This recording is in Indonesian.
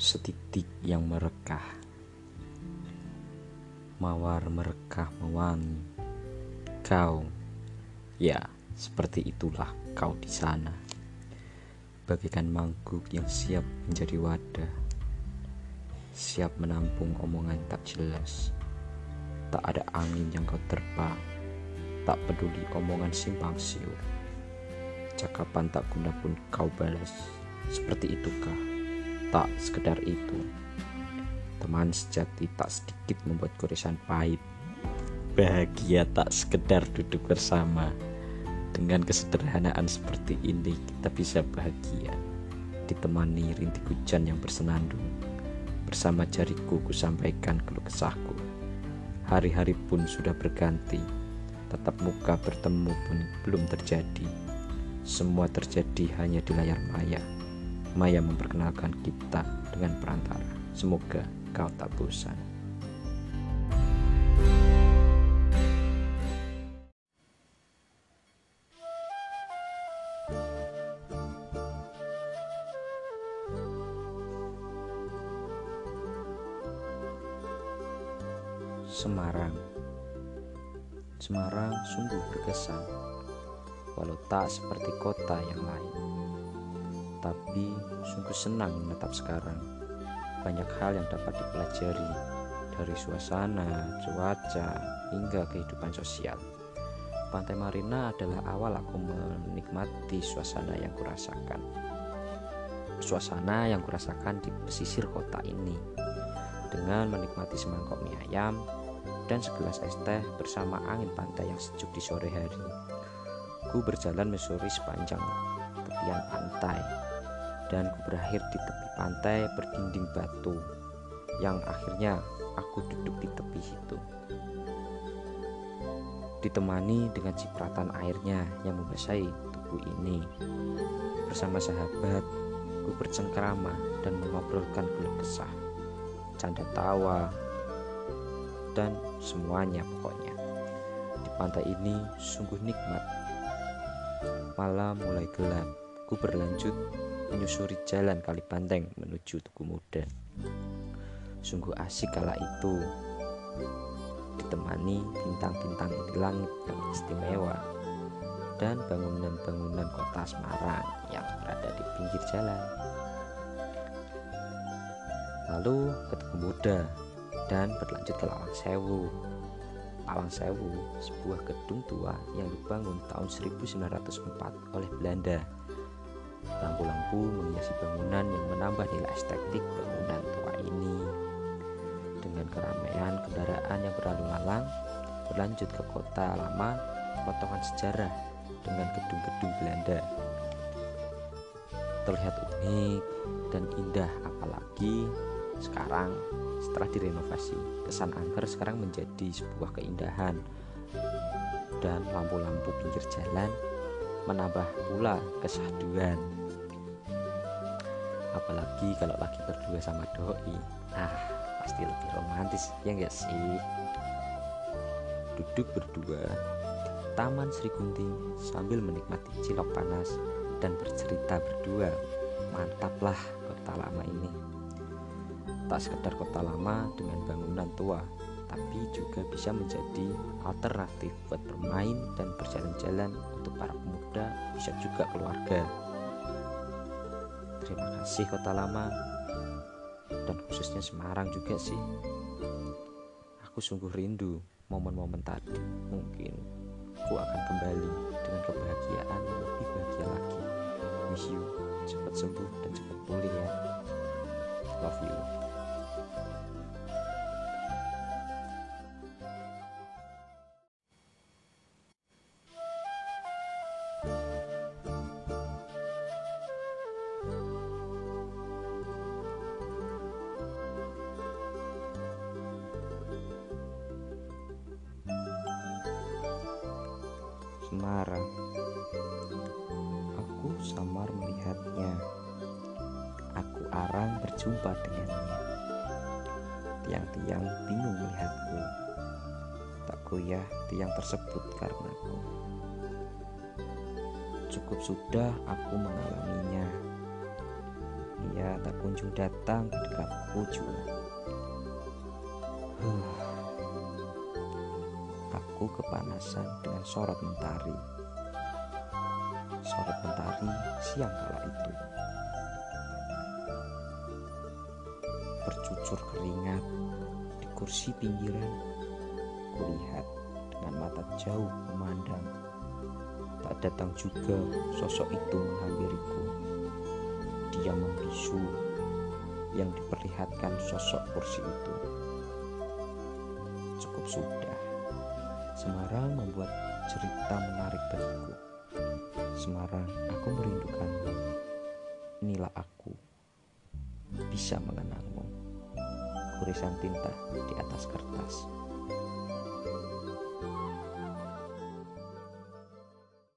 setitik yang merekah. Mawar merekah mewangi. Kau ya seperti itulah kau di sana. Bagaikan mangkuk yang siap menjadi wadah. Siap menampung omongan tak jelas. Tak ada angin yang kau terpa. Tak peduli omongan simpang siur. Cakapan tak guna pun kau balas. Seperti itukah tak sekedar itu. Teman sejati tak sedikit membuat goresan pahit. Bahagia tak sekedar duduk bersama. Dengan kesederhanaan seperti ini kita bisa bahagia. Ditemani rintik hujan yang bersenandung. Bersama jariku ku sampaikan keluh kesahku. Hari-hari pun sudah berganti. Tetap muka bertemu pun belum terjadi. Semua terjadi hanya di layar maya. Maya memperkenalkan kita dengan perantara. Semoga kau tak bosan. Semarang Semarang sungguh berkesan Walau tak seperti kota yang lain tapi sungguh senang menetap sekarang. Banyak hal yang dapat dipelajari dari suasana, cuaca, hingga kehidupan sosial. Pantai Marina adalah awal aku menikmati suasana yang kurasakan. Suasana yang kurasakan di pesisir kota ini dengan menikmati semangkok mie ayam dan segelas es teh bersama angin pantai yang sejuk di sore hari. Ku berjalan menyusuri sepanjang tepian pantai dan ku berakhir di tepi pantai berdinding batu yang akhirnya aku duduk di tepi itu ditemani dengan cipratan airnya yang membasahi tubuh ini. Bersama sahabat ku bercengkrama dan mengobrolkan keluh kesah canda tawa dan semuanya pokoknya. Di pantai ini sungguh nikmat. Malam mulai gelap ku berlanjut menyusuri jalan kali banteng menuju Tugu Muda. Sungguh asik kala itu, ditemani bintang-bintang di langit yang istimewa dan bangunan-bangunan kota Semarang yang berada di pinggir jalan. Lalu ke Tugu Muda dan berlanjut ke Lawang Sewu. Lawang Sewu, sebuah gedung tua yang dibangun tahun 1904 oleh Belanda Lampu-lampu menghiasi bangunan yang menambah nilai estetik bangunan tua ini. Dengan keramaian kendaraan yang berlalu lalang, berlanjut ke kota lama, potongan sejarah dengan gedung-gedung Belanda. Terlihat unik dan indah apalagi sekarang setelah direnovasi kesan angker sekarang menjadi sebuah keindahan dan lampu-lampu pinggir jalan menambah pula kesahduan apalagi kalau lagi berdua sama doi. Ah pasti lebih romantis ya enggak sih? Duduk berdua di taman Sri Gunting sambil menikmati cilok panas dan bercerita berdua. Mantaplah kota lama ini. Tak sekedar kota lama dengan bangunan tua tapi juga bisa menjadi alternatif buat bermain dan berjalan-jalan untuk para pemuda bisa juga keluarga. Terima kasih kota lama. Dan khususnya Semarang juga sih. Aku sungguh rindu momen-momen tadi. Mungkin aku akan kembali dengan kebahagiaan lebih bahagia lagi. Miss you. Cepat sembuh dan cepat pulih ya. Love you Semarang. Aku samar melihatnya. Aku arang berjumpa dengannya. Tiang-tiang bingung melihatku. Tak goyah tiang tersebut karenaku. Cukup sudah aku mengalaminya. ia tak kunjung datang ke dekatku juga. Huh. Kepanasan dengan sorot mentari. Sorot mentari siang kala itu. Bercucur keringat di kursi pinggiran, kulihat dengan mata jauh memandang. Tak datang juga sosok itu menghampiriku. Dia membisu yang diperlihatkan sosok kursi itu. Cukup sudah. Semarang membuat cerita menarik bagiku. Semarang, aku merindukanmu. Inilah aku. Bisa mengenangmu. Kurisan tinta di atas kertas.